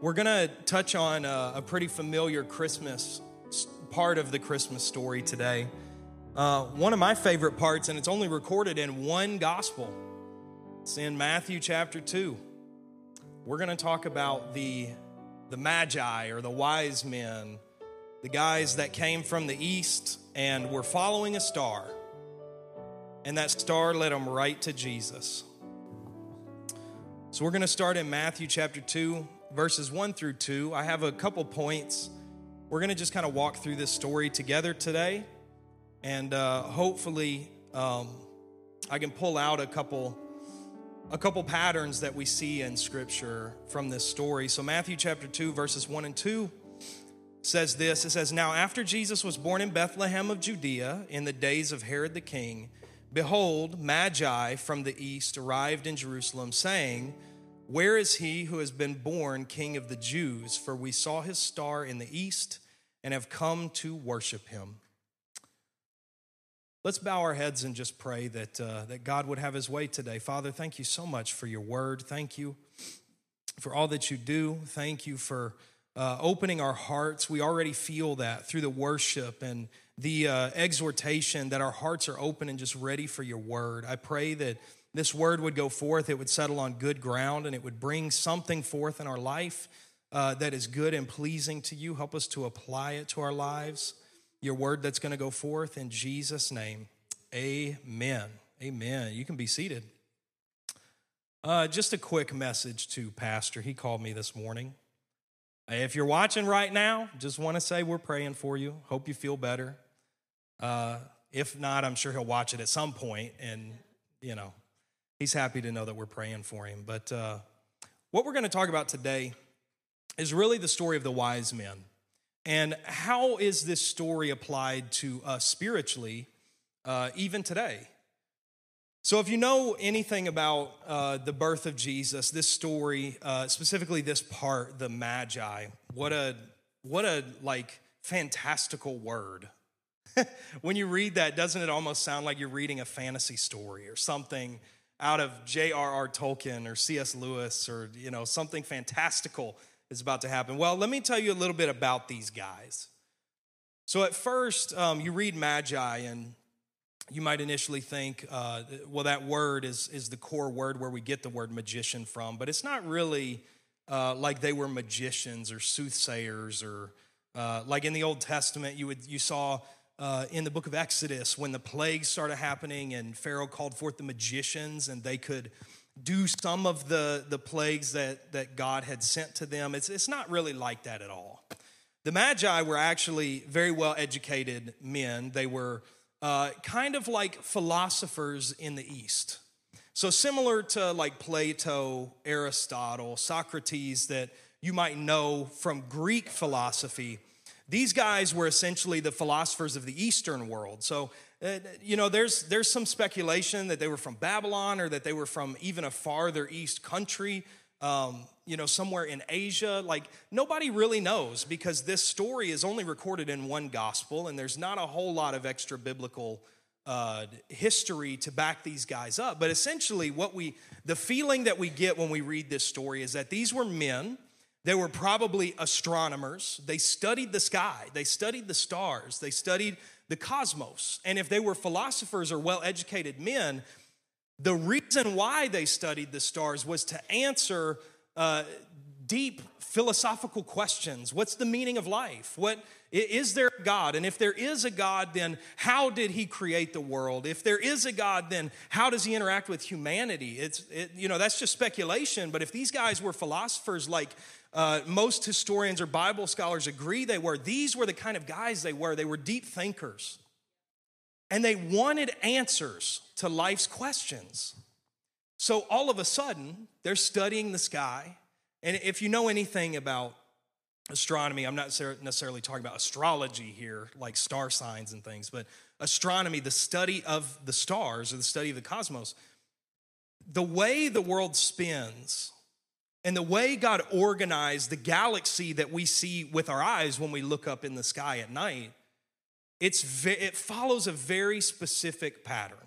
we're going to touch on a, a, pretty familiar Christmas part of the Christmas story today. Uh, one of my favorite parts, and it's only recorded in one gospel. It's in Matthew chapter 2. We're going to talk about the, the Magi or the wise men, the guys that came from the east and were following a star. And that star led them right to Jesus. So we're going to start in Matthew chapter 2, verses 1 through 2. I have a couple points. We're going to just kind of walk through this story together today. And uh, hopefully, um, I can pull out a couple a couple patterns that we see in scripture from this story. So Matthew chapter 2 verses 1 and 2 says this. It says, "Now after Jesus was born in Bethlehem of Judea in the days of Herod the king, Behold, Magi from the east arrived in Jerusalem, saying, Where is he who has been born King of the Jews? For we saw his star in the east and have come to worship him. Let's bow our heads and just pray that, uh, that God would have his way today. Father, thank you so much for your word. Thank you for all that you do. Thank you for uh, opening our hearts. We already feel that through the worship and the uh, exhortation that our hearts are open and just ready for your word. I pray that this word would go forth, it would settle on good ground, and it would bring something forth in our life uh, that is good and pleasing to you. Help us to apply it to our lives. Your word that's going to go forth in Jesus' name. Amen. Amen. You can be seated. Uh, just a quick message to Pastor. He called me this morning. If you're watching right now, just want to say we're praying for you. Hope you feel better. Uh, if not, I'm sure he'll watch it at some point, and you know, he's happy to know that we're praying for him. But uh, what we're going to talk about today is really the story of the wise men, and how is this story applied to us spiritually, uh, even today. So, if you know anything about uh, the birth of Jesus, this story, uh, specifically this part, the Magi, what a what a like fantastical word when you read that, doesn't it almost sound like you're reading a fantasy story or something out of J.R.R. Tolkien or C.S. Lewis or, you know, something fantastical is about to happen? Well, let me tell you a little bit about these guys. So at first, um, you read Magi and you might initially think, uh, well, that word is, is the core word where we get the word magician from, but it's not really uh, like they were magicians or soothsayers or uh, like in the Old Testament, you, would, you saw uh, in the book of Exodus when the plagues started happening and Pharaoh called forth the magicians and they could do some of the, the plagues that, that God had sent to them. It's, it's not really like that at all. The Magi were actually very well educated men. They were uh, kind of like philosophers in the East. So, similar to like Plato, Aristotle, Socrates, that you might know from Greek philosophy these guys were essentially the philosophers of the Eastern world. So, uh, you know, there's, there's some speculation that they were from Babylon or that they were from even a farther east country, um, you know, somewhere in Asia. Like, nobody really knows because this story is only recorded in one gospel and there's not a whole lot of extra biblical uh, history to back these guys up. But essentially, what we, the feeling that we get when we read this story is that these were men they were probably astronomers. They studied the sky, they studied the stars, they studied the cosmos. And if they were philosophers or well educated men, the reason why they studied the stars was to answer uh, deep philosophical questions. What's the meaning of life? What is there a God? And if there is a God, then how did he create the world? If there is a God, then how does he interact with humanity? It's it, you know that's just speculation. But if these guys were philosophers like uh, most historians or Bible scholars agree they were. These were the kind of guys they were. They were deep thinkers. And they wanted answers to life's questions. So all of a sudden, they're studying the sky. And if you know anything about astronomy, I'm not necessarily talking about astrology here, like star signs and things, but astronomy, the study of the stars or the study of the cosmos, the way the world spins and the way God organized the galaxy that we see with our eyes when we look up in the sky at night, it's, it follows a very specific pattern.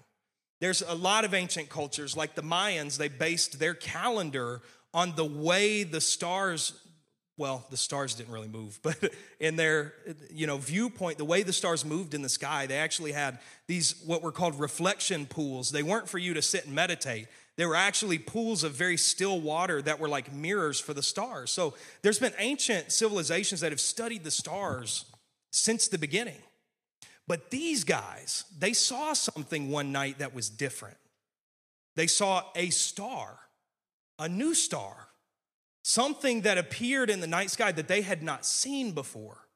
There's a lot of ancient cultures, like the Mayans, they based their calendar on the way the stars well, the stars didn't really move, but in their you know viewpoint, the way the stars moved in the sky, they actually had these what were called reflection pools. They weren't for you to sit and meditate. They were actually pools of very still water that were like mirrors for the stars. So there's been ancient civilizations that have studied the stars since the beginning. But these guys, they saw something one night that was different. They saw a star, a new star something that appeared in the night sky that they had not seen before.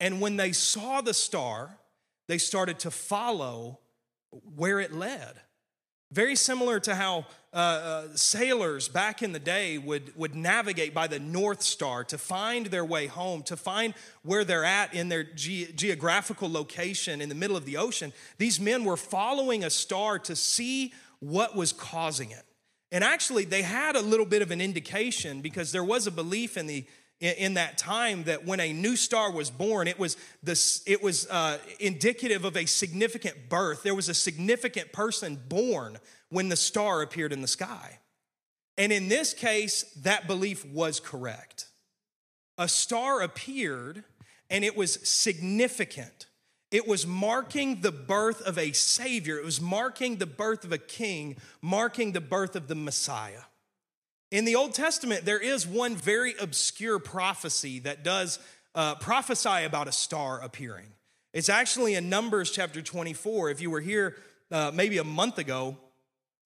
And when they saw the star, they started to follow where it led. Very similar to how uh, uh, sailors back in the day would, would navigate by the North Star to find their way home, to find where they're at in their ge- geographical location in the middle of the ocean. These men were following a star to see what was causing it. And actually, they had a little bit of an indication because there was a belief in the in that time that when a new star was born, it was this it was uh, indicative of a significant birth. There was a significant person born when the star appeared in the sky. And in this case, that belief was correct. A star appeared and it was significant. It was marking the birth of a Savior, it was marking the birth of a King, marking the birth of the Messiah. In the Old Testament, there is one very obscure prophecy that does uh, prophesy about a star appearing. It's actually in Numbers chapter 24. If you were here uh, maybe a month ago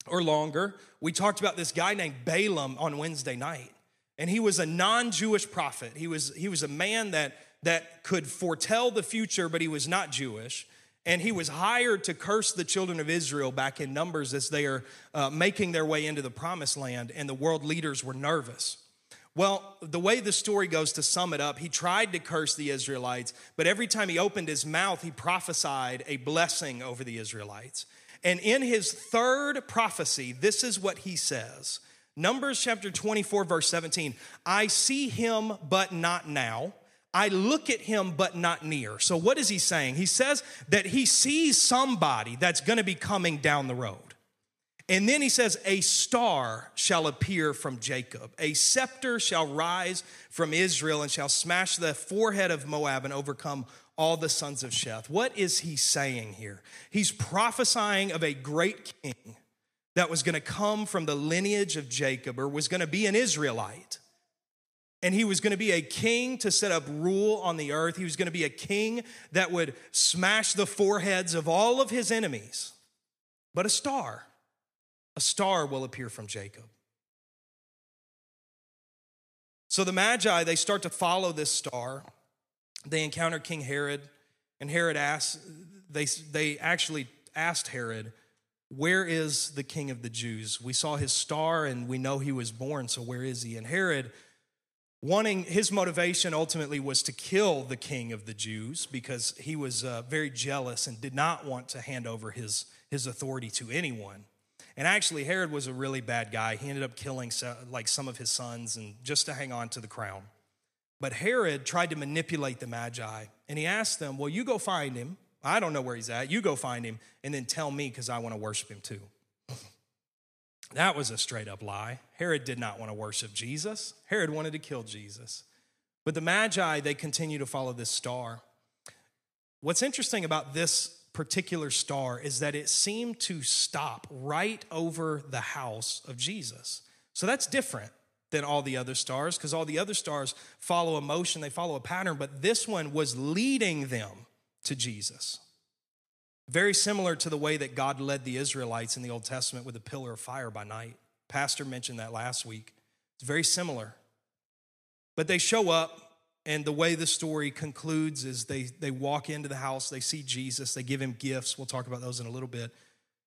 or longer, we talked about this guy named Balaam on Wednesday night. And he was a non Jewish prophet. He was, he was a man that that could foretell the future, but he was not Jewish. And he was hired to curse the children of Israel back in Numbers as they are uh, making their way into the promised land, and the world leaders were nervous. Well, the way the story goes to sum it up, he tried to curse the Israelites, but every time he opened his mouth, he prophesied a blessing over the Israelites. And in his third prophecy, this is what he says Numbers chapter 24, verse 17 I see him, but not now. I look at him, but not near. So, what is he saying? He says that he sees somebody that's going to be coming down the road. And then he says, A star shall appear from Jacob, a scepter shall rise from Israel and shall smash the forehead of Moab and overcome all the sons of Sheth. What is he saying here? He's prophesying of a great king that was going to come from the lineage of Jacob or was going to be an Israelite and he was going to be a king to set up rule on the earth. He was going to be a king that would smash the foreheads of all of his enemies. But a star, a star will appear from Jacob. So the Magi, they start to follow this star. They encounter King Herod, and Herod asks, they, they actually asked Herod, Where is the king of the Jews? We saw his star and we know he was born, so where is he? And Herod, wanting his motivation ultimately was to kill the king of the jews because he was uh, very jealous and did not want to hand over his, his authority to anyone. And actually herod was a really bad guy. He ended up killing so, like some of his sons and just to hang on to the crown. But herod tried to manipulate the magi and he asked them well you go find him. I don't know where he's at. You go find him and then tell me because i want to worship him too that was a straight up lie. Herod did not want to worship Jesus, Herod wanted to kill Jesus. But the Magi, they continue to follow this star. What's interesting about this particular star is that it seemed to stop right over the house of Jesus. So that's different than all the other stars because all the other stars follow a motion, they follow a pattern, but this one was leading them to Jesus. Very similar to the way that God led the Israelites in the Old Testament with a pillar of fire by night. Pastor mentioned that last week. It's very similar. But they show up, and the way the story concludes is they, they walk into the house, they see Jesus, they give him gifts. We'll talk about those in a little bit.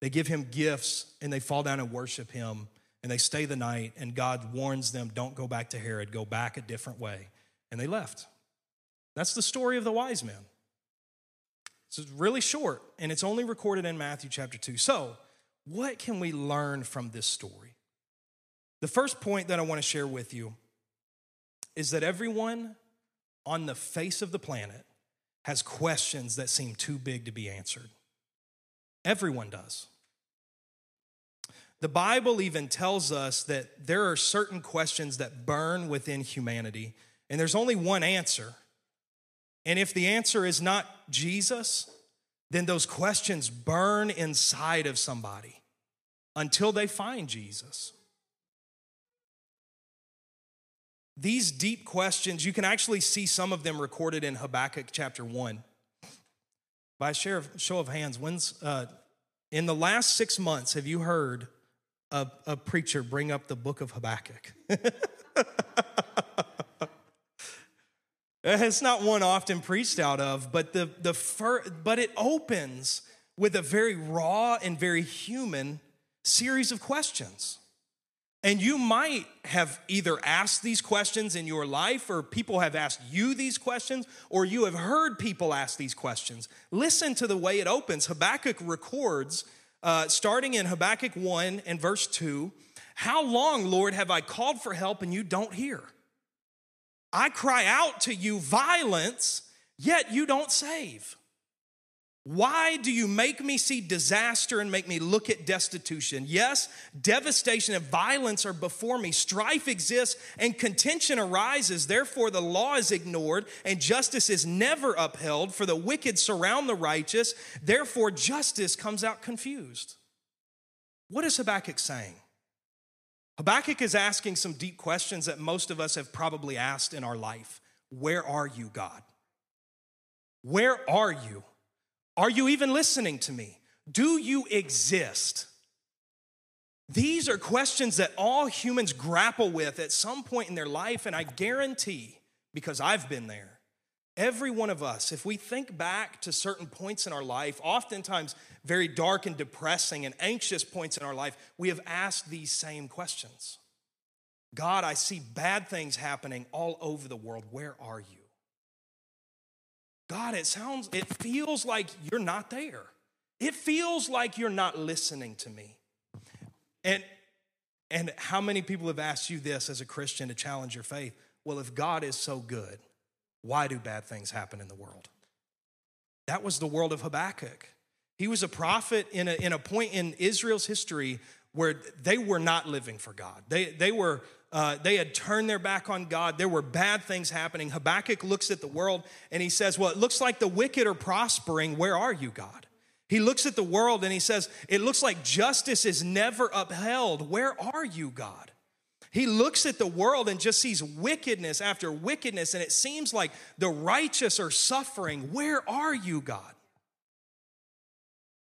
They give him gifts, and they fall down and worship him, and they stay the night, and God warns them don't go back to Herod, go back a different way. And they left. That's the story of the wise men. So it's really short, and it's only recorded in Matthew chapter 2. So, what can we learn from this story? The first point that I want to share with you is that everyone on the face of the planet has questions that seem too big to be answered. Everyone does. The Bible even tells us that there are certain questions that burn within humanity And there's only one answer. And if the answer is not Jesus, then those questions burn inside of somebody until they find Jesus. These deep questions, you can actually see some of them recorded in Habakkuk chapter 1. By a show of hands, when's, uh, in the last six months, have you heard a, a preacher bring up the book of Habakkuk? it's not one often preached out of, but, the, the fir- but it opens with a very raw and very human series of questions. And you might have either asked these questions in your life, or people have asked you these questions, or you have heard people ask these questions. Listen to the way it opens. Habakkuk records, uh, starting in Habakkuk 1 and verse 2 How long, Lord, have I called for help and you don't hear? I cry out to you violence, yet you don't save. Why do you make me see disaster and make me look at destitution? Yes, devastation and violence are before me. Strife exists and contention arises. Therefore, the law is ignored and justice is never upheld, for the wicked surround the righteous. Therefore, justice comes out confused. What is Habakkuk saying? Habakkuk is asking some deep questions that most of us have probably asked in our life Where are you, God? Where are you? Are you even listening to me? Do you exist? These are questions that all humans grapple with at some point in their life, and I guarantee, because I've been there, every one of us, if we think back to certain points in our life, oftentimes very dark and depressing and anxious points in our life, we have asked these same questions God, I see bad things happening all over the world. Where are you? God, it sounds, it feels like you're not there. It feels like you're not listening to me. And and how many people have asked you this as a Christian to challenge your faith? Well, if God is so good, why do bad things happen in the world? That was the world of Habakkuk. He was a prophet in a, in a point in Israel's history where they were not living for God. They, they were uh, they had turned their back on God. There were bad things happening. Habakkuk looks at the world and he says, Well, it looks like the wicked are prospering. Where are you, God? He looks at the world and he says, It looks like justice is never upheld. Where are you, God? He looks at the world and just sees wickedness after wickedness, and it seems like the righteous are suffering. Where are you, God?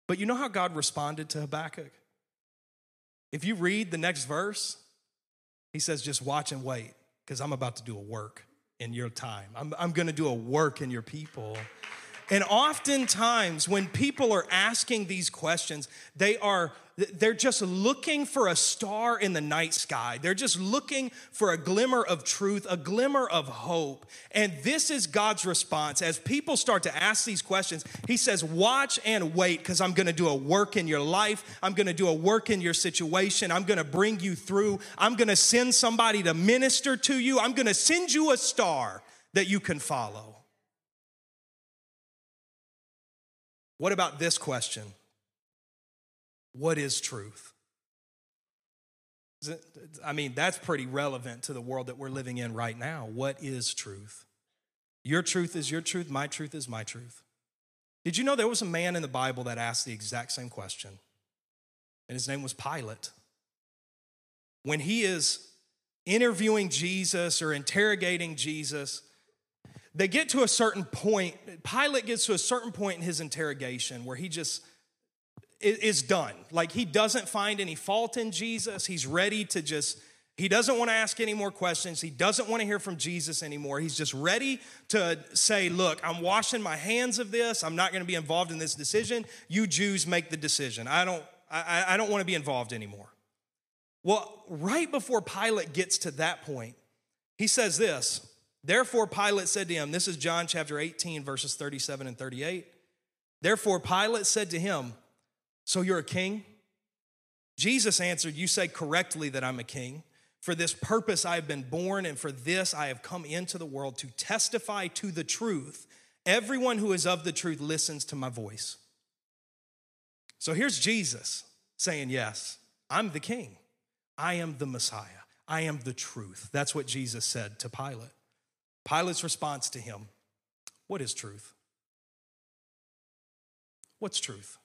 But you know how God responded to Habakkuk? If you read the next verse, he says, just watch and wait because I'm about to do a work in your time. I'm, I'm going to do a work in your people. And oftentimes, when people are asking these questions, they are they're just looking for a star in the night sky. They're just looking for a glimmer of truth, a glimmer of hope. And this is God's response. As people start to ask these questions, He says, Watch and wait, because I'm going to do a work in your life. I'm going to do a work in your situation. I'm going to bring you through. I'm going to send somebody to minister to you. I'm going to send you a star that you can follow. What about this question? What is truth? I mean, that's pretty relevant to the world that we're living in right now. What is truth? Your truth is your truth, my truth is my truth. Did you know there was a man in the Bible that asked the exact same question? And his name was Pilate. When he is interviewing Jesus or interrogating Jesus, they get to a certain point. Pilate gets to a certain point in his interrogation where he just is done. Like he doesn't find any fault in Jesus. He's ready to just, he doesn't want to ask any more questions. He doesn't want to hear from Jesus anymore. He's just ready to say, Look, I'm washing my hands of this. I'm not going to be involved in this decision. You Jews make the decision. I don't, I, I don't want to be involved anymore. Well, right before Pilate gets to that point, he says this. Therefore, Pilate said to him, This is John chapter 18, verses 37 and 38. Therefore, Pilate said to him, so you're a king? Jesus answered, You say correctly that I'm a king. For this purpose I have been born, and for this I have come into the world to testify to the truth. Everyone who is of the truth listens to my voice. So here's Jesus saying, Yes, I'm the king. I am the Messiah. I am the truth. That's what Jesus said to Pilate. Pilate's response to him What is truth? What's truth?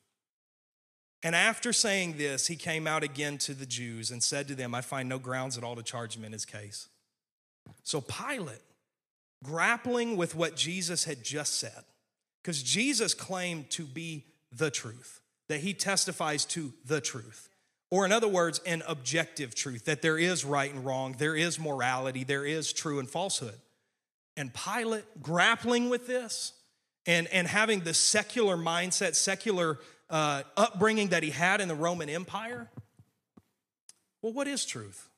And after saying this, he came out again to the Jews and said to them, I find no grounds at all to charge him in his case. So Pilate, grappling with what Jesus had just said, because Jesus claimed to be the truth, that he testifies to the truth. Or, in other words, an objective truth that there is right and wrong, there is morality, there is true and falsehood. And Pilate, grappling with this and, and having the secular mindset, secular uh, upbringing that he had in the Roman Empire, well, what is truth?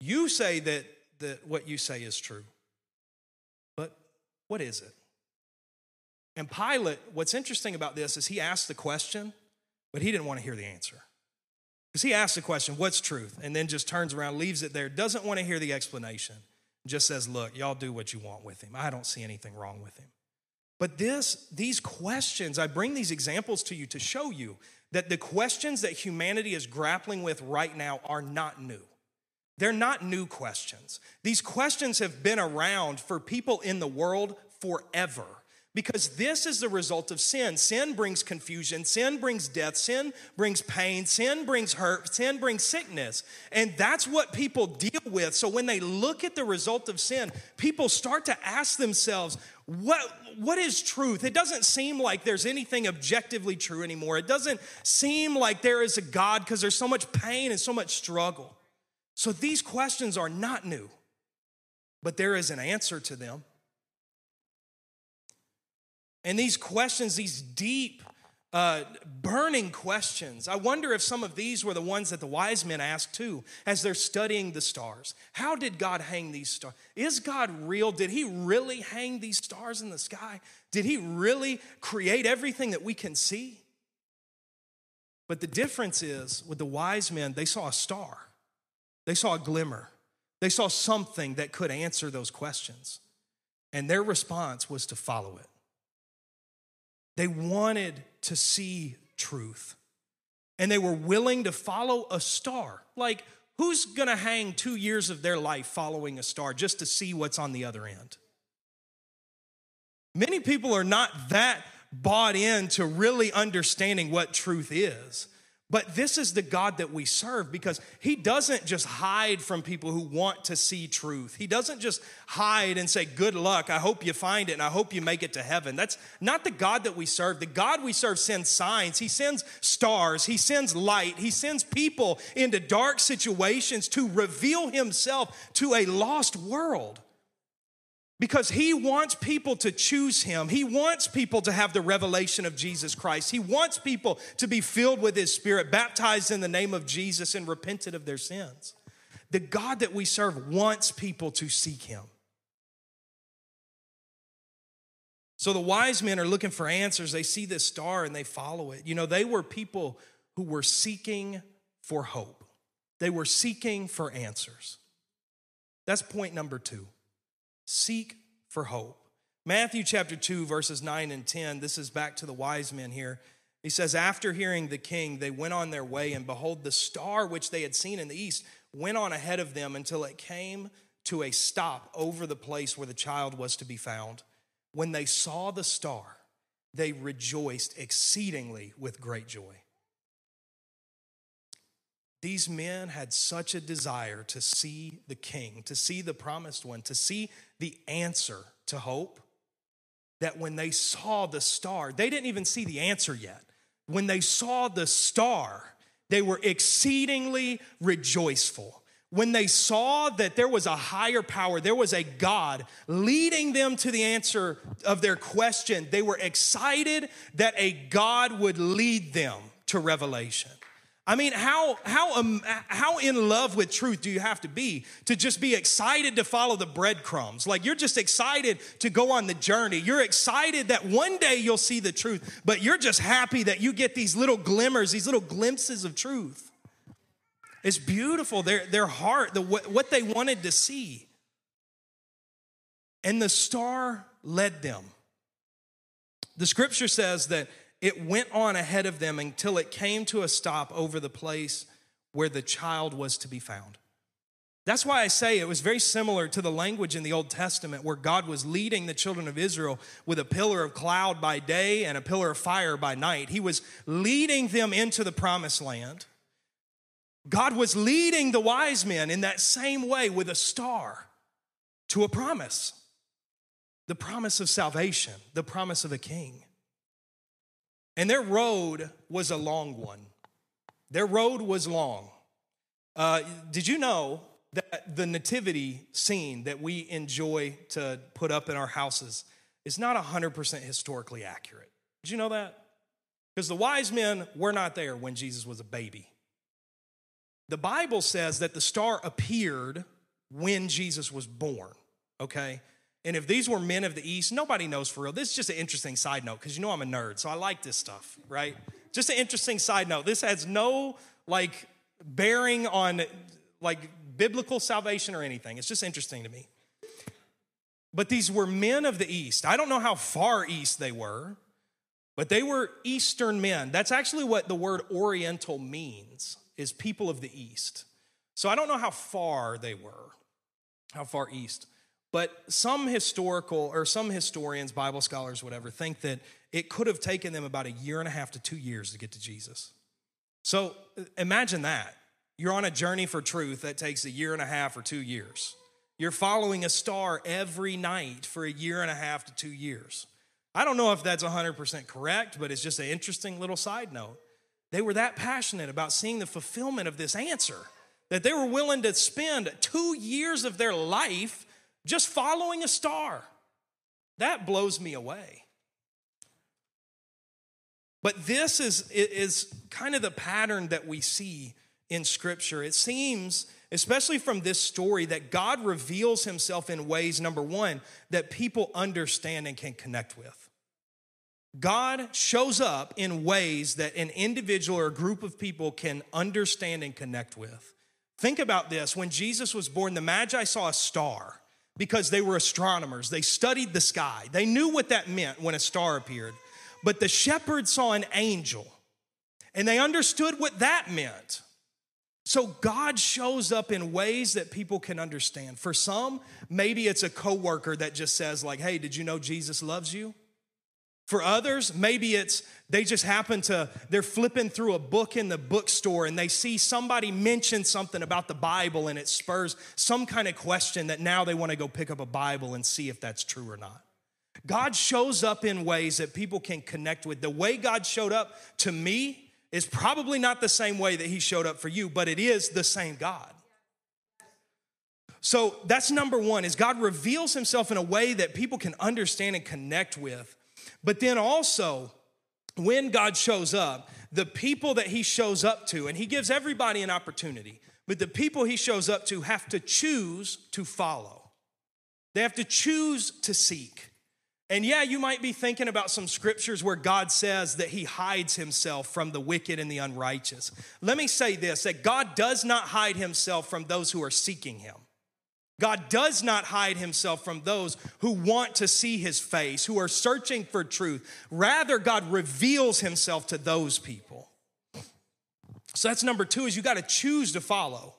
You say that, that what you say is true, but what is it? And Pilate, what's interesting about this is he asked the question, but he didn't want to hear the answer. Because he asked the question, What's truth? And then just turns around, leaves it there, doesn't want to hear the explanation, just says, Look, y'all do what you want with him. I don't see anything wrong with him. But this, these questions, I bring these examples to you to show you that the questions that humanity is grappling with right now are not new. They're not new questions. These questions have been around for people in the world forever. Because this is the result of sin. Sin brings confusion, sin brings death, sin brings pain, sin brings hurt, sin brings sickness. And that's what people deal with. So when they look at the result of sin, people start to ask themselves, what, what is truth? It doesn't seem like there's anything objectively true anymore. It doesn't seem like there is a God because there's so much pain and so much struggle. So these questions are not new, but there is an answer to them. And these questions, these deep, uh, burning questions, I wonder if some of these were the ones that the wise men asked too as they're studying the stars. How did God hang these stars? Is God real? Did He really hang these stars in the sky? Did He really create everything that we can see? But the difference is with the wise men, they saw a star, they saw a glimmer, they saw something that could answer those questions. And their response was to follow it. They wanted to see truth. And they were willing to follow a star. Like, who's gonna hang two years of their life following a star just to see what's on the other end? Many people are not that bought into really understanding what truth is. But this is the God that we serve because He doesn't just hide from people who want to see truth. He doesn't just hide and say, Good luck, I hope you find it and I hope you make it to heaven. That's not the God that we serve. The God we serve sends signs, He sends stars, He sends light, He sends people into dark situations to reveal Himself to a lost world because he wants people to choose him. He wants people to have the revelation of Jesus Christ. He wants people to be filled with his spirit, baptized in the name of Jesus, and repented of their sins. The God that we serve wants people to seek him. So the wise men are looking for answers. They see this star and they follow it. You know, they were people who were seeking for hope, they were seeking for answers. That's point number two. Seek for hope. Matthew chapter 2, verses 9 and 10, this is back to the wise men here. He says, After hearing the king, they went on their way, and behold, the star which they had seen in the east went on ahead of them until it came to a stop over the place where the child was to be found. When they saw the star, they rejoiced exceedingly with great joy. These men had such a desire to see the king, to see the promised one, to see the answer to hope, that when they saw the star, they didn't even see the answer yet. When they saw the star, they were exceedingly rejoiceful. When they saw that there was a higher power, there was a God leading them to the answer of their question, they were excited that a God would lead them to revelation. I mean, how, how, um, how in love with truth do you have to be to just be excited to follow the breadcrumbs? Like you're just excited to go on the journey. You're excited that one day you'll see the truth, but you're just happy that you get these little glimmers, these little glimpses of truth. It's beautiful. Their, their heart, the, what they wanted to see. And the star led them. The scripture says that it went on ahead of them until it came to a stop over the place where the child was to be found. That's why I say it was very similar to the language in the Old Testament where God was leading the children of Israel with a pillar of cloud by day and a pillar of fire by night. He was leading them into the promised land. God was leading the wise men in that same way with a star to a promise the promise of salvation, the promise of a king. And their road was a long one. Their road was long. Uh, did you know that the nativity scene that we enjoy to put up in our houses is not 100% historically accurate? Did you know that? Because the wise men were not there when Jesus was a baby. The Bible says that the star appeared when Jesus was born, okay? And if these were men of the East, nobody knows for real. This is just an interesting side note because you know I'm a nerd, so I like this stuff, right? Just an interesting side note. This has no like bearing on like biblical salvation or anything. It's just interesting to me. But these were men of the East. I don't know how far east they were, but they were Eastern men. That's actually what the word Oriental means is people of the East. So I don't know how far they were, how far east. But some historical or some historians, Bible scholars, whatever, think that it could have taken them about a year and a half to two years to get to Jesus. So uh, imagine that. You're on a journey for truth that takes a year and a half or two years. You're following a star every night for a year and a half to two years. I don't know if that's 100% correct, but it's just an interesting little side note. They were that passionate about seeing the fulfillment of this answer that they were willing to spend two years of their life just following a star. That blows me away. But this is, is kind of the pattern that we see in Scripture. It seems, especially from this story, that God reveals himself in ways, number one, that people understand and can connect with. God shows up in ways that an individual or a group of people can understand and connect with. Think about this when Jesus was born, the Magi saw a star because they were astronomers. They studied the sky, they knew what that meant when a star appeared. But the shepherds saw an angel and they understood what that meant. So God shows up in ways that people can understand. For some, maybe it's a coworker that just says like, "Hey, did you know Jesus loves you?" For others, maybe it's they just happen to, they're flipping through a book in the bookstore and they see somebody mention something about the Bible and it spurs some kind of question that now they want to go pick up a Bible and see if that's true or not. God shows up in ways that people can connect with. The way God showed up to me is probably not the same way that He showed up for you, but it is the same God. So that's number one is God reveals himself in a way that people can understand and connect with. But then also, when God shows up, the people that he shows up to, and he gives everybody an opportunity, but the people he shows up to have to choose to follow. They have to choose to seek. And yeah, you might be thinking about some scriptures where God says that he hides himself from the wicked and the unrighteous. Let me say this that God does not hide himself from those who are seeking him. God does not hide himself from those who want to see his face, who are searching for truth. Rather, God reveals himself to those people. So that's number two is you got to choose to follow.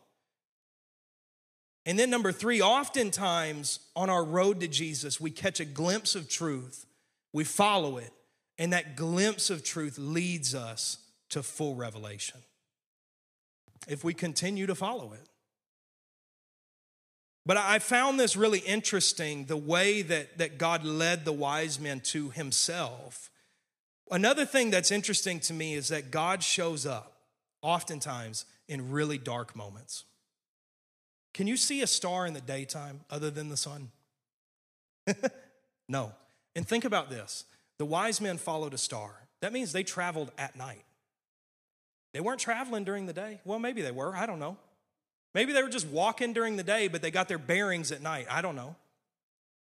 And then number three, oftentimes on our road to Jesus, we catch a glimpse of truth, we follow it, and that glimpse of truth leads us to full revelation. If we continue to follow it. But I found this really interesting the way that, that God led the wise men to himself. Another thing that's interesting to me is that God shows up oftentimes in really dark moments. Can you see a star in the daytime other than the sun? no. And think about this the wise men followed a star. That means they traveled at night. They weren't traveling during the day. Well, maybe they were. I don't know. Maybe they were just walking during the day, but they got their bearings at night. I don't know.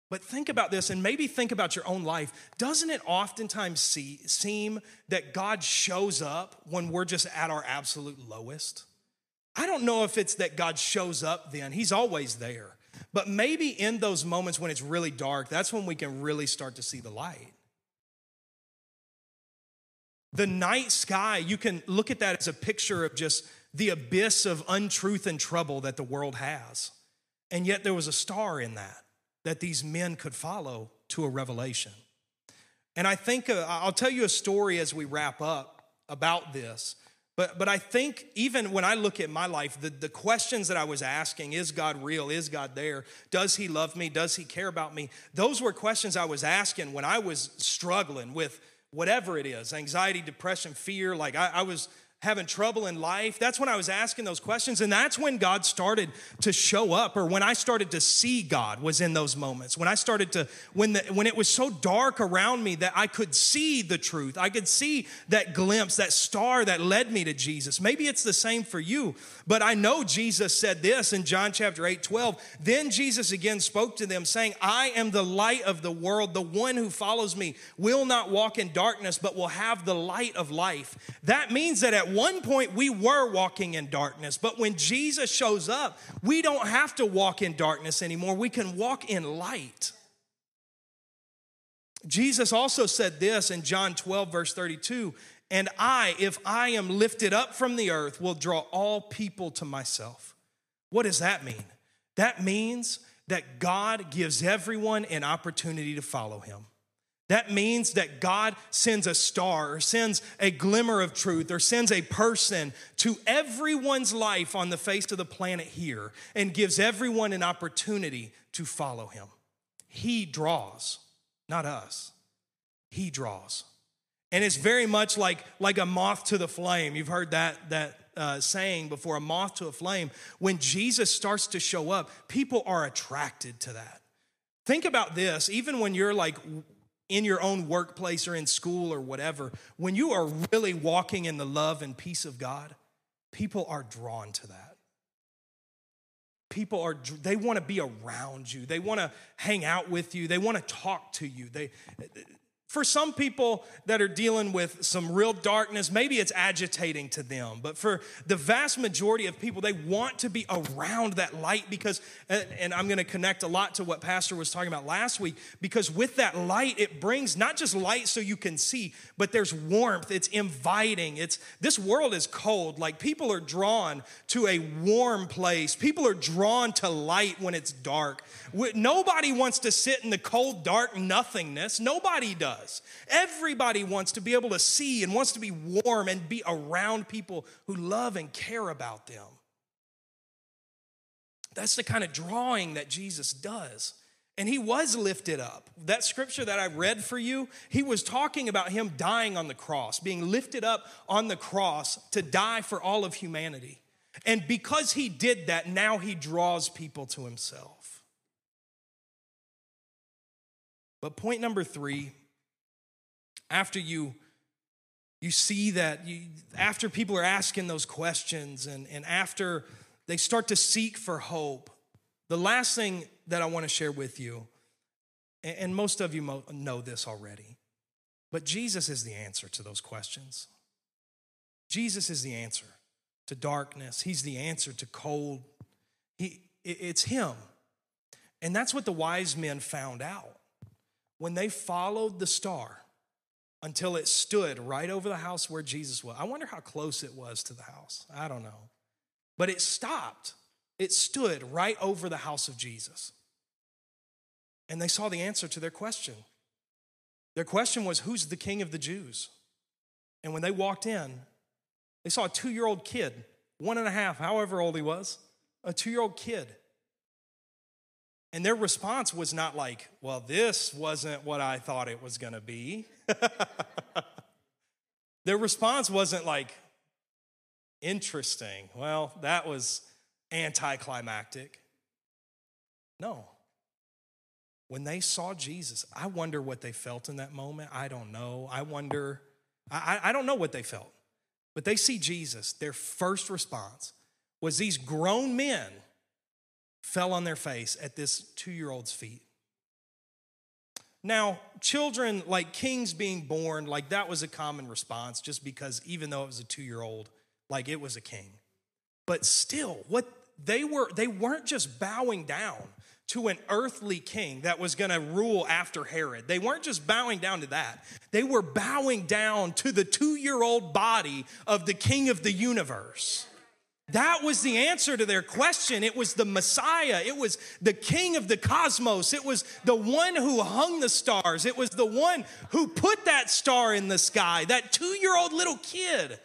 But think about this and maybe think about your own life. Doesn't it oftentimes see, seem that God shows up when we're just at our absolute lowest? I don't know if it's that God shows up then, He's always there. But maybe in those moments when it's really dark, that's when we can really start to see the light. The night sky, you can look at that as a picture of just the abyss of untruth and trouble that the world has. And yet there was a star in that, that these men could follow to a revelation. And I think, uh, I'll tell you a story as we wrap up about this. But, but I think even when I look at my life, the, the questions that I was asking is God real? Is God there? Does He love me? Does He care about me? Those were questions I was asking when I was struggling with whatever it is anxiety, depression, fear. Like I, I was having trouble in life. That's when I was asking those questions. And that's when God started to show up, or when I started to see God was in those moments. When I started to, when, the, when it was so dark around me that I could see the truth, I could see that glimpse, that star that led me to Jesus. Maybe it's the same for you, but I know Jesus said this in John chapter 8, 12. Then Jesus again spoke to them, saying, I am the light of the world. The one who follows me will not walk in darkness, but will have the light of life. That means that at at one point we were walking in darkness, but when Jesus shows up, we don't have to walk in darkness anymore. We can walk in light. Jesus also said this in John 12, verse 32 And I, if I am lifted up from the earth, will draw all people to myself. What does that mean? That means that God gives everyone an opportunity to follow him. That means that God sends a star or sends a glimmer of truth or sends a person to everyone's life on the face of the planet here and gives everyone an opportunity to follow him. He draws, not us. He draws. And it's very much like, like a moth to the flame. You've heard that, that uh, saying before a moth to a flame. When Jesus starts to show up, people are attracted to that. Think about this, even when you're like in your own workplace or in school or whatever, when you are really walking in the love and peace of God, people are drawn to that. People are, they want to be around you. They want to hang out with you. They want to talk to you. They, for some people that are dealing with some real darkness, maybe it's agitating to them. But for the vast majority of people, they want to be around that light because, and I'm going to connect a lot to what Pastor was talking about last week, because with that light, it brings not just light so you can see, but there's warmth. It's inviting. It's this world is cold. Like people are drawn to a warm place. People are drawn to light when it's dark. Nobody wants to sit in the cold, dark nothingness. Nobody does. Everybody wants to be able to see and wants to be warm and be around people who love and care about them. That's the kind of drawing that Jesus does. And he was lifted up. That scripture that I read for you, he was talking about him dying on the cross, being lifted up on the cross to die for all of humanity. And because he did that, now he draws people to himself. But point number three, after you you see that you, after people are asking those questions and, and after they start to seek for hope, the last thing that I want to share with you, and most of you know this already, but Jesus is the answer to those questions. Jesus is the answer to darkness. He's the answer to cold. He, it's Him. And that's what the wise men found out when they followed the star until it stood right over the house where Jesus was. I wonder how close it was to the house. I don't know. But it stopped. It stood right over the house of Jesus. And they saw the answer to their question. Their question was, Who's the king of the Jews? And when they walked in, they saw a two year old kid, one and a half, however old he was, a two year old kid and their response was not like, well, this wasn't what I thought it was going to be. their response wasn't like, interesting. Well, that was anticlimactic. No. When they saw Jesus, I wonder what they felt in that moment. I don't know. I wonder, I, I don't know what they felt. But they see Jesus. Their first response was these grown men fell on their face at this two year old's feet. Now, children, like kings being born, like that was a common response just because even though it was a two year old, like it was a king. But still, what they were, they weren't just bowing down to an earthly king that was going to rule after Herod. They weren't just bowing down to that. They were bowing down to the two year old body of the king of the universe. That was the answer to their question. It was the Messiah. It was the king of the cosmos. It was the one who hung the stars. It was the one who put that star in the sky, that two year old little kid.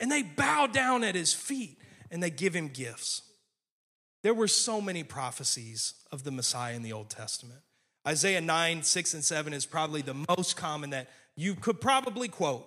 And they bow down at his feet and they give him gifts. There were so many prophecies of the Messiah in the Old Testament. Isaiah 9, 6, and 7 is probably the most common that you could probably quote.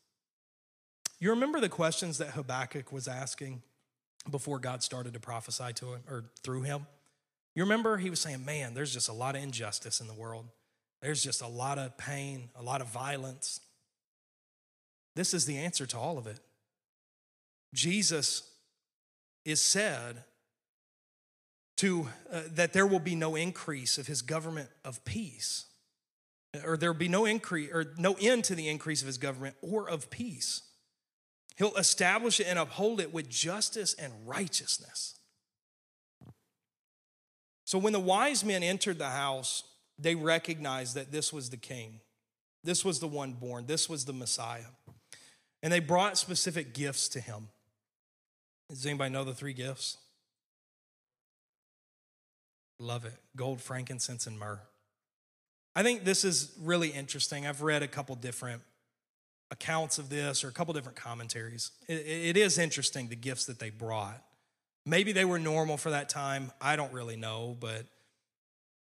You remember the questions that Habakkuk was asking before God started to prophesy to him or through him? You remember he was saying, Man, there's just a lot of injustice in the world. There's just a lot of pain, a lot of violence. This is the answer to all of it. Jesus is said to uh, that there will be no increase of his government of peace or there will be no increase or no end to the increase of his government or of peace He'll establish it and uphold it with justice and righteousness. So when the wise men entered the house, they recognized that this was the king. This was the one born. This was the Messiah. And they brought specific gifts to him. Does anybody know the three gifts? Love it. Gold, frankincense, and myrrh. I think this is really interesting. I've read a couple different accounts of this or a couple different commentaries. It, it is interesting the gifts that they brought. Maybe they were normal for that time. I don't really know, but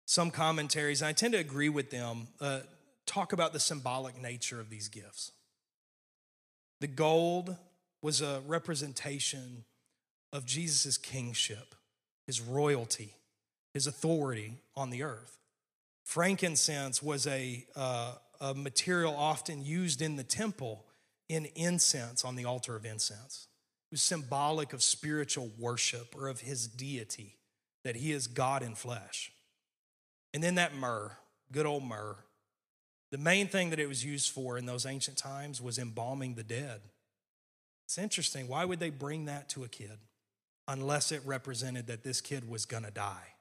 some commentaries, I tend to agree with them, uh, talk about the symbolic nature of these gifts. The gold was a representation of Jesus' kingship, his royalty, his authority on the earth. Frankincense was a, uh, a material often used in the temple in incense on the altar of incense. It was symbolic of spiritual worship or of his deity, that he is God in flesh. And then that myrrh, good old myrrh. The main thing that it was used for in those ancient times was embalming the dead. It's interesting. Why would they bring that to a kid unless it represented that this kid was going to die?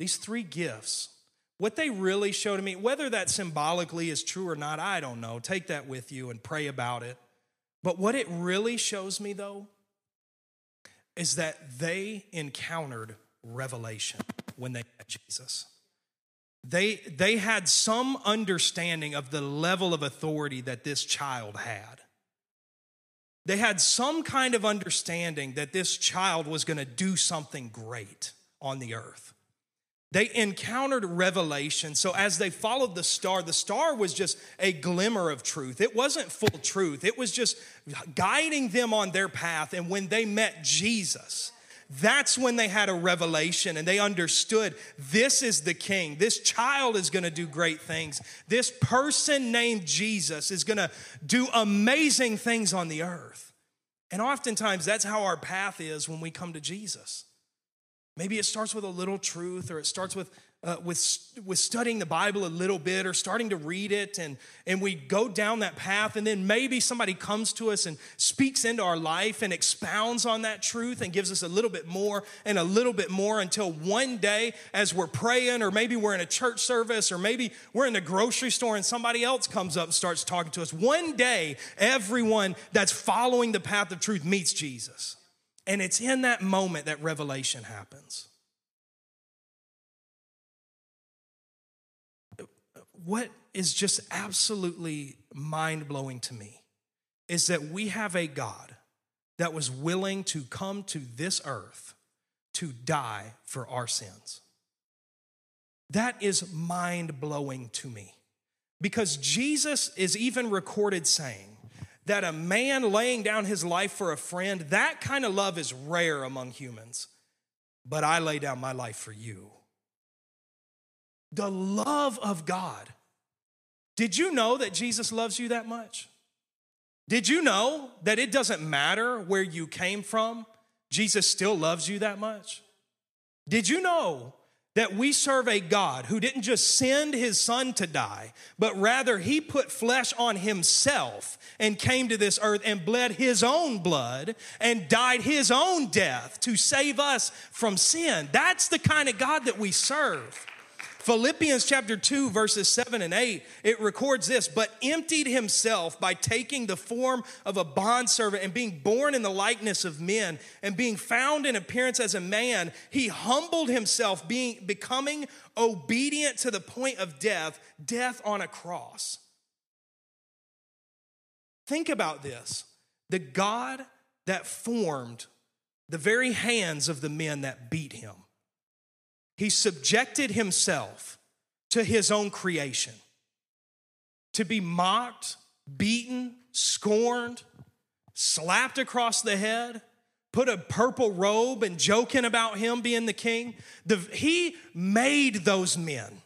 These three gifts what they really show to me, whether that symbolically is true or not, I don't know. Take that with you and pray about it. But what it really shows me, though, is that they encountered revelation when they met Jesus. They, they had some understanding of the level of authority that this child had. They had some kind of understanding that this child was going to do something great on the earth. They encountered revelation. So as they followed the star, the star was just a glimmer of truth. It wasn't full truth, it was just guiding them on their path. And when they met Jesus, that's when they had a revelation and they understood this is the king. This child is going to do great things. This person named Jesus is going to do amazing things on the earth. And oftentimes, that's how our path is when we come to Jesus. Maybe it starts with a little truth, or it starts with, uh, with, with studying the Bible a little bit, or starting to read it, and, and we go down that path, and then maybe somebody comes to us and speaks into our life and expounds on that truth and gives us a little bit more and a little bit more until one day, as we're praying, or maybe we're in a church service, or maybe we're in the grocery store and somebody else comes up and starts talking to us. One day, everyone that's following the path of truth meets Jesus. And it's in that moment that revelation happens. What is just absolutely mind blowing to me is that we have a God that was willing to come to this earth to die for our sins. That is mind blowing to me because Jesus is even recorded saying, that a man laying down his life for a friend, that kind of love is rare among humans. But I lay down my life for you. The love of God. Did you know that Jesus loves you that much? Did you know that it doesn't matter where you came from? Jesus still loves you that much? Did you know that we serve a God who didn't just send his son to die, but rather he put flesh on himself and came to this earth and bled his own blood and died his own death to save us from sin. That's the kind of God that we serve. Philippians chapter 2, verses 7 and 8, it records this, but emptied himself by taking the form of a bondservant and being born in the likeness of men and being found in appearance as a man, he humbled himself, being becoming obedient to the point of death, death on a cross. Think about this. The God that formed the very hands of the men that beat him he subjected himself to his own creation to be mocked, beaten, scorned, slapped across the head, put a purple robe and joking about him being the king. The, he made those men.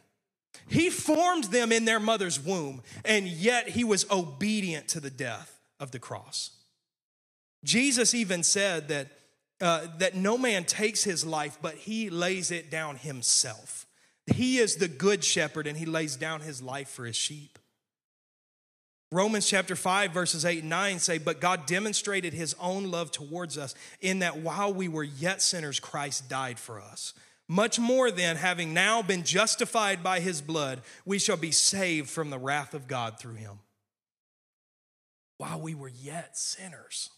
He formed them in their mother's womb, and yet he was obedient to the death of the cross. Jesus even said that uh, that no man takes his life, but he lays it down himself. He is the good shepherd and he lays down his life for his sheep. Romans chapter 5, verses 8 and 9 say, But God demonstrated his own love towards us in that while we were yet sinners, Christ died for us. Much more than having now been justified by his blood, we shall be saved from the wrath of God through him. While we were yet sinners,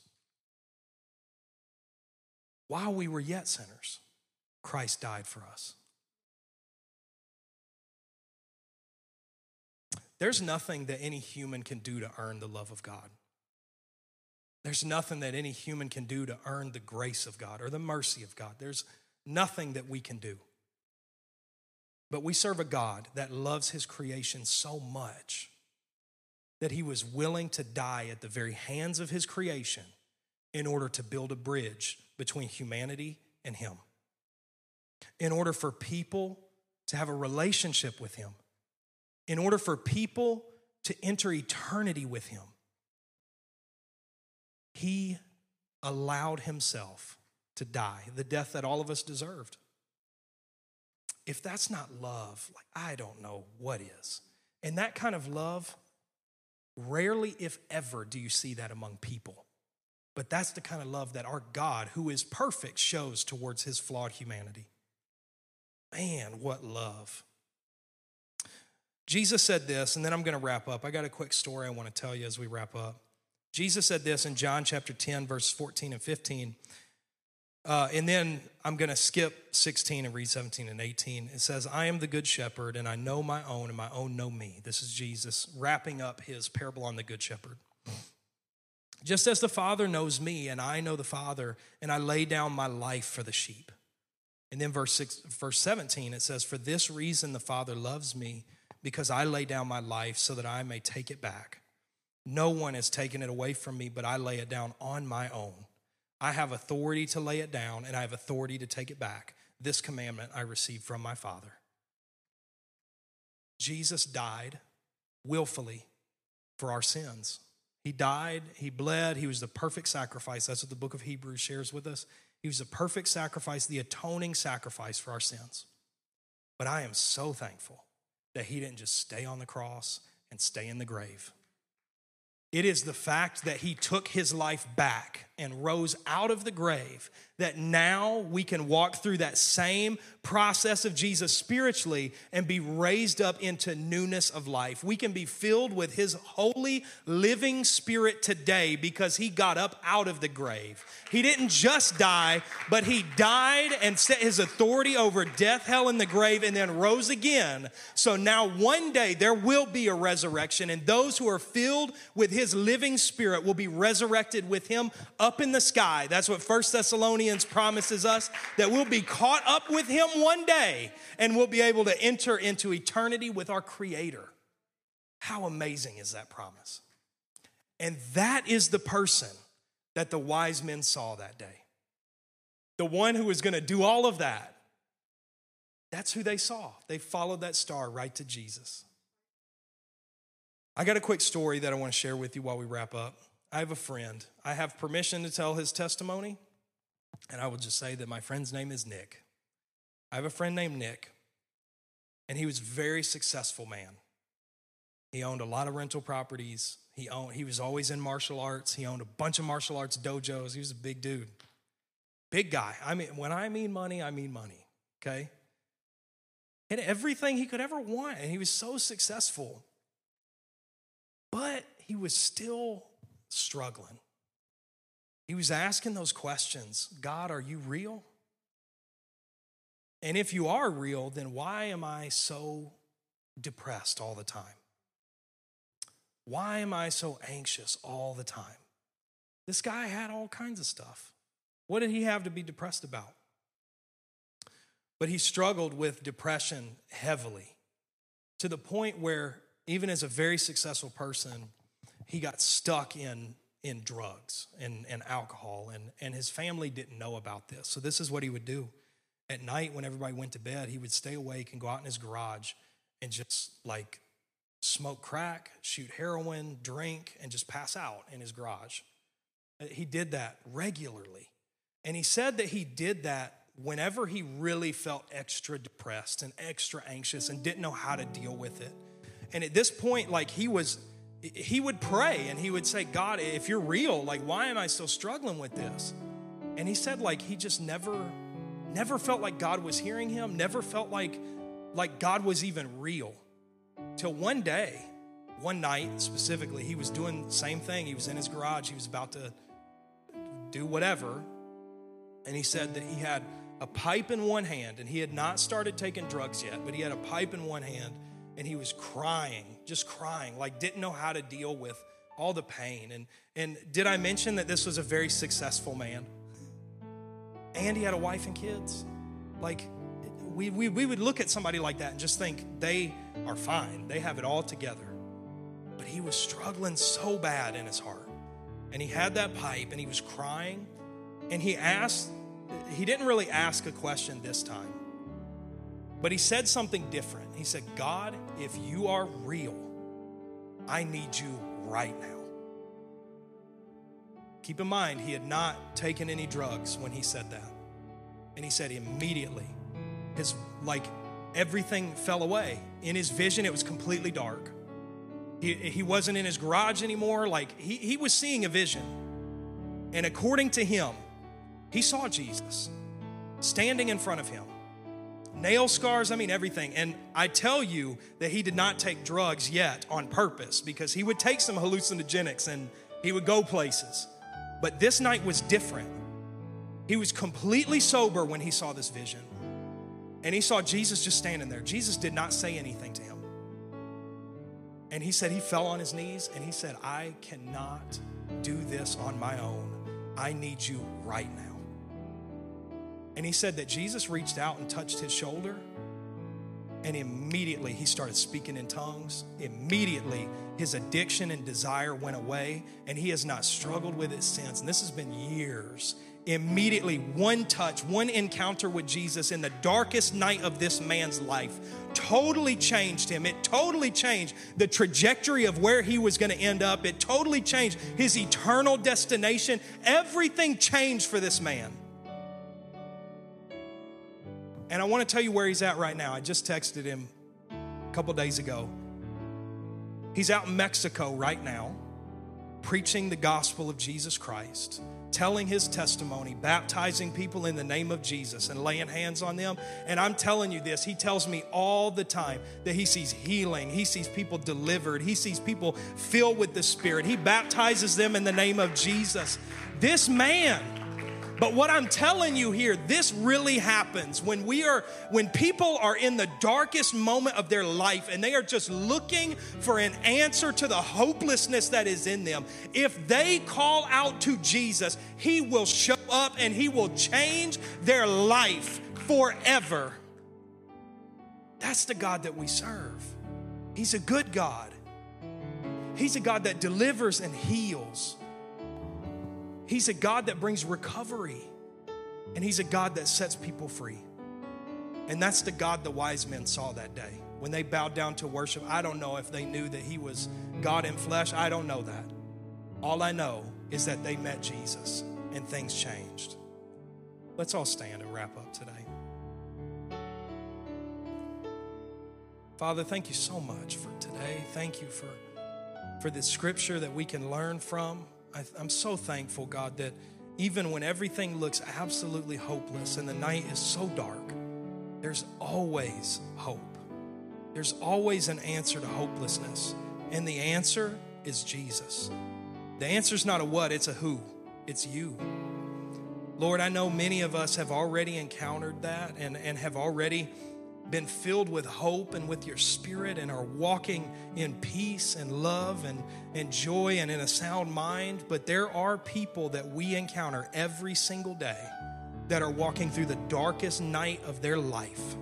while we were yet sinners, Christ died for us. There's nothing that any human can do to earn the love of God. There's nothing that any human can do to earn the grace of God or the mercy of God. There's nothing that we can do. But we serve a God that loves his creation so much that he was willing to die at the very hands of his creation in order to build a bridge between humanity and Him. In order for people to have a relationship with Him, in order for people to enter eternity with Him, He allowed Himself to die, the death that all of us deserved. If that's not love, like I don't know what is. And that kind of love, rarely, if ever, do you see that among people. But that's the kind of love that our God, who is perfect, shows towards his flawed humanity. Man, what love. Jesus said this, and then I'm going to wrap up. I got a quick story I want to tell you as we wrap up. Jesus said this in John chapter 10, verse 14 and 15. Uh, and then I'm going to skip 16 and read 17 and 18. It says, I am the good shepherd, and I know my own, and my own know me. This is Jesus wrapping up his parable on the good shepherd. Just as the Father knows me and I know the Father, and I lay down my life for the sheep. And then verse six, verse 17, it says, For this reason the Father loves me, because I lay down my life so that I may take it back. No one has taken it away from me, but I lay it down on my own. I have authority to lay it down, and I have authority to take it back. This commandment I received from my Father. Jesus died willfully for our sins. He died, he bled, he was the perfect sacrifice. That's what the book of Hebrews shares with us. He was the perfect sacrifice, the atoning sacrifice for our sins. But I am so thankful that he didn't just stay on the cross and stay in the grave. It is the fact that he took his life back and rose out of the grave that now we can walk through that same process of Jesus spiritually and be raised up into newness of life. We can be filled with his holy living spirit today because he got up out of the grave. He didn't just die, but he died and set his authority over death, hell, and the grave and then rose again. So now one day there will be a resurrection and those who are filled with his living spirit will be resurrected with him up in the sky. That's what First Thessalonians promises us that we'll be caught up with him one day and we'll be able to enter into eternity with our Creator. How amazing is that promise? And that is the person that the wise men saw that day. The one who was going to do all of that. That's who they saw. They followed that star right to Jesus. I got a quick story that I want to share with you while we wrap up. I have a friend. I have permission to tell his testimony. And I will just say that my friend's name is Nick. I have a friend named Nick, and he was a very successful man. He owned a lot of rental properties. He owned he was always in martial arts. He owned a bunch of martial arts dojos. He was a big dude. Big guy. I mean, when I mean money, I mean money. Okay? And everything he could ever want. And he was so successful. But he was still struggling. He was asking those questions God, are you real? And if you are real, then why am I so depressed all the time? Why am I so anxious all the time? This guy had all kinds of stuff. What did he have to be depressed about? But he struggled with depression heavily to the point where, even as a very successful person, he got stuck in, in drugs and, and alcohol, and, and his family didn't know about this. So, this is what he would do. At night, when everybody went to bed, he would stay awake and go out in his garage and just like smoke crack, shoot heroin, drink, and just pass out in his garage. Uh, he did that regularly. And he said that he did that whenever he really felt extra depressed and extra anxious and didn't know how to deal with it. And at this point, like he was, he would pray and he would say, God, if you're real, like, why am I still struggling with this? And he said, like, he just never, never felt like God was hearing him, never felt like, like God was even real. Till one day, one night specifically, he was doing the same thing. He was in his garage, he was about to do whatever. And he said that he had a pipe in one hand, and he had not started taking drugs yet, but he had a pipe in one hand, and he was crying, just crying, like didn't know how to deal with all the pain. And, and did I mention that this was a very successful man? And he had a wife and kids. Like, we, we, we would look at somebody like that and just think they are fine, they have it all together. But he was struggling so bad in his heart. And he had that pipe and he was crying. And he asked, he didn't really ask a question this time, but he said something different. He said, God, if you are real, I need you right now. Keep in mind, he had not taken any drugs when he said that. And he said immediately, his like everything fell away. In his vision, it was completely dark. He, he wasn't in his garage anymore. Like he, he was seeing a vision. And according to him, he saw Jesus standing in front of him. Nail scars, I mean, everything. And I tell you that he did not take drugs yet on purpose because he would take some hallucinogenics and he would go places. But this night was different. He was completely sober when he saw this vision. And he saw Jesus just standing there. Jesus did not say anything to him. And he said he fell on his knees and he said, I cannot do this on my own. I need you right now. And he said that Jesus reached out and touched his shoulder. And immediately he started speaking in tongues. Immediately his addiction and desire went away, and he has not struggled with it since. And this has been years immediately one touch, one encounter with Jesus in the darkest night of this man's life totally changed him. It totally changed the trajectory of where he was going to end up. It totally changed his eternal destination. Everything changed for this man. And I want to tell you where he's at right now. I just texted him a couple days ago. He's out in Mexico right now, preaching the gospel of Jesus Christ telling his testimony, baptizing people in the name of Jesus and laying hands on them. And I'm telling you this, he tells me all the time that he sees healing, he sees people delivered, he sees people filled with the Spirit. He baptizes them in the name of Jesus. This man, but what I'm telling you here, this really happens when we are, when people are in the darkest moment of their life and they are just looking for an answer to the hopelessness that is in them. If they call out to Jesus, He will show up and He will change their life forever. That's the God that we serve. He's a good God. He's a God that delivers and heals. He's a God that brings recovery, and He's a God that sets people free. And that's the God the wise men saw that day. When they bowed down to worship, I don't know if they knew that He was God in flesh. I don't know that. All I know is that they met Jesus and things changed. Let's all stand and wrap up today. Father, thank you so much for today. Thank you for, for this scripture that we can learn from. I, I'm so thankful, God, that even when everything looks absolutely hopeless and the night is so dark, there's always hope. There's always an answer to hopelessness. And the answer is Jesus. The answer is not a what, it's a who. It's you. Lord, I know many of us have already encountered that and, and have already been filled with hope and with your spirit and are walking in peace and love and, and joy and in a sound mind. But there are people that we encounter every single day that are walking through the darkest night of their life.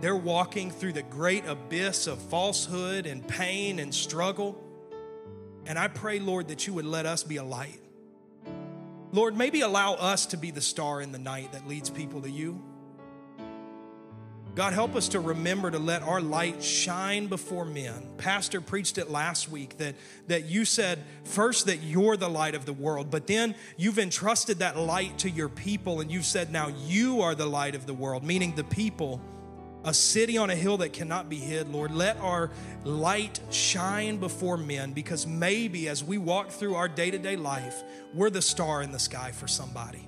They're walking through the great abyss of falsehood and pain and struggle. And I pray, Lord, that you would let us be a light. Lord, maybe allow us to be the star in the night that leads people to you. God, help us to remember to let our light shine before men. Pastor preached it last week that, that you said first that you're the light of the world, but then you've entrusted that light to your people and you've said now you are the light of the world, meaning the people, a city on a hill that cannot be hid. Lord, let our light shine before men because maybe as we walk through our day to day life, we're the star in the sky for somebody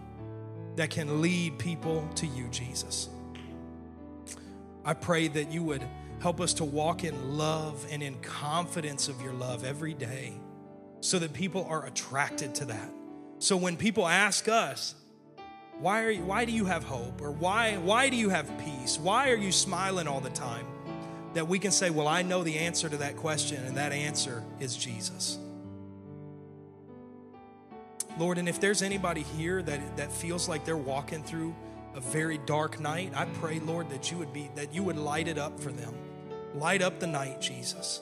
that can lead people to you, Jesus. I pray that you would help us to walk in love and in confidence of your love every day so that people are attracted to that. So when people ask us, why, are you, why do you have hope? Or why, why do you have peace? Why are you smiling all the time? That we can say, Well, I know the answer to that question, and that answer is Jesus. Lord, and if there's anybody here that, that feels like they're walking through a very dark night, I pray, Lord, that you would be that you would light it up for them. Light up the night, Jesus.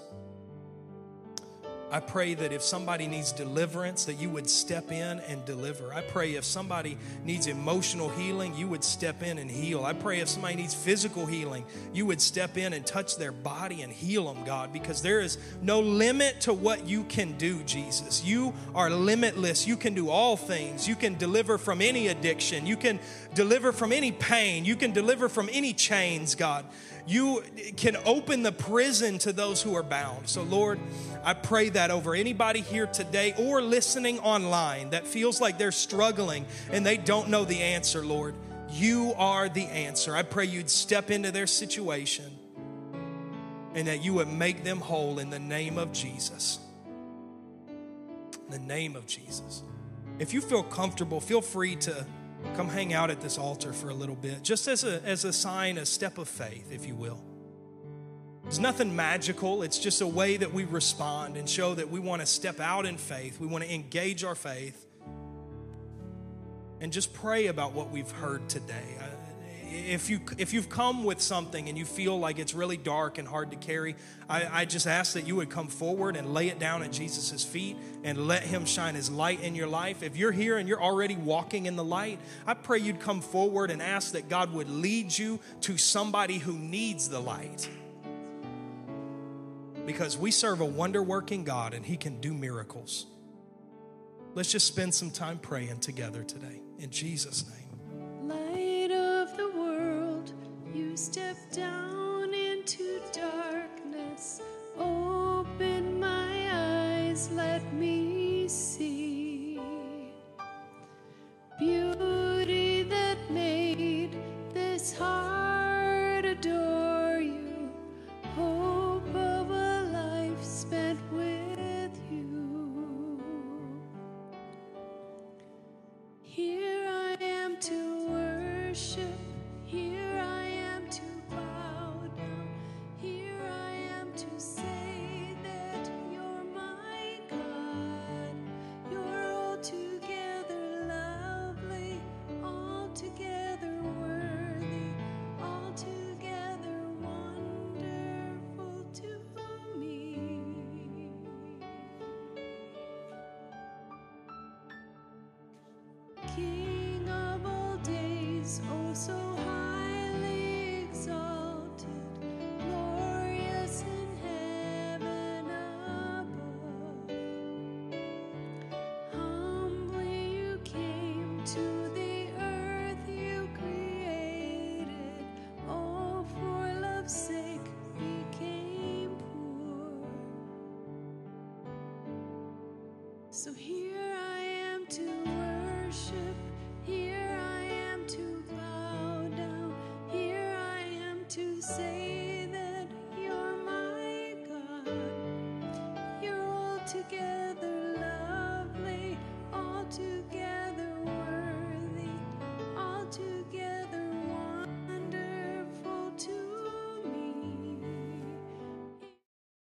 I pray that if somebody needs deliverance, that you would step in and deliver. I pray if somebody needs emotional healing, you would step in and heal. I pray if somebody needs physical healing, you would step in and touch their body and heal them, God, because there is no limit to what you can do, Jesus. You are limitless. You can do all things. You can deliver from any addiction, you can deliver from any pain, you can deliver from any chains, God. You can open the prison to those who are bound. So, Lord, I pray that over anybody here today or listening online that feels like they're struggling and they don't know the answer, Lord. You are the answer. I pray you'd step into their situation and that you would make them whole in the name of Jesus. In the name of Jesus. If you feel comfortable, feel free to come hang out at this altar for a little bit, just as a, as a sign, a step of faith, if you will. It's nothing magical. It's just a way that we respond and show that we want to step out in faith. We want to engage our faith and just pray about what we've heard today if you if you've come with something and you feel like it's really dark and hard to carry, I, I just ask that you would come forward and lay it down at Jesus' feet and let Him shine His light in your life. If you're here and you're already walking in the light, I pray you'd come forward and ask that God would lead you to somebody who needs the light. Because we serve a wonder working God and He can do miracles. Let's just spend some time praying together today. In Jesus' name. Step down into darkness, open my eyes, let me see. Beauty that made this heart So here I am to worship, here I am to bow down, here I am to say that you're my God. You're all together.